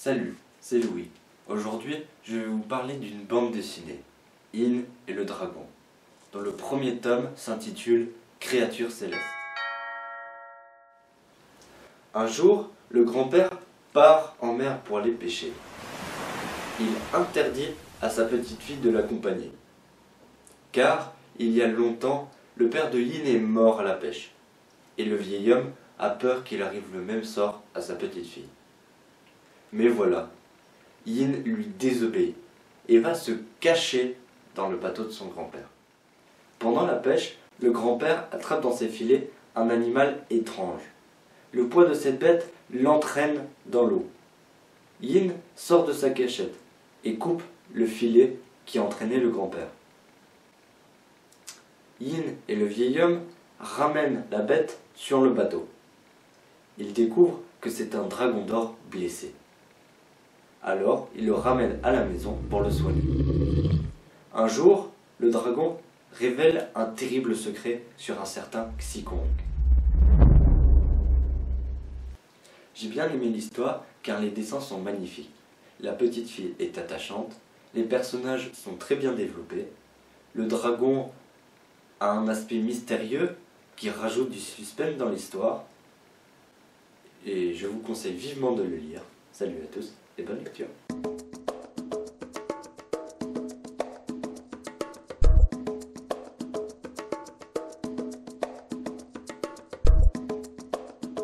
Salut, c'est Louis. Aujourd'hui, je vais vous parler d'une bande dessinée, In et le dragon, dont le premier tome s'intitule Créature céleste. Un jour, le grand-père part en mer pour aller pêcher. Il interdit à sa petite fille de l'accompagner. Car, il y a longtemps, le père de Yin est mort à la pêche. Et le vieil homme a peur qu'il arrive le même sort à sa petite fille. Mais voilà, Yin lui désobéit et va se cacher dans le bateau de son grand-père. Pendant la pêche, le grand-père attrape dans ses filets un animal étrange. Le poids de cette bête l'entraîne dans l'eau. Yin sort de sa cachette et coupe le filet qui entraînait le grand-père. Yin et le vieil homme ramènent la bête sur le bateau. Ils découvrent que c'est un dragon d'or blessé. Alors, ils le ramènent à la maison pour le soigner. Un jour, le dragon révèle un terrible secret sur un certain Xikong. J'ai bien aimé l'histoire car les dessins sont magnifiques. La petite fille est attachante, les personnages sont très bien développés, le dragon a un aspect mystérieux qui rajoute du suspense dans l'histoire. Et je vous conseille vivement de le lire. Salut à tous et bonne lecture.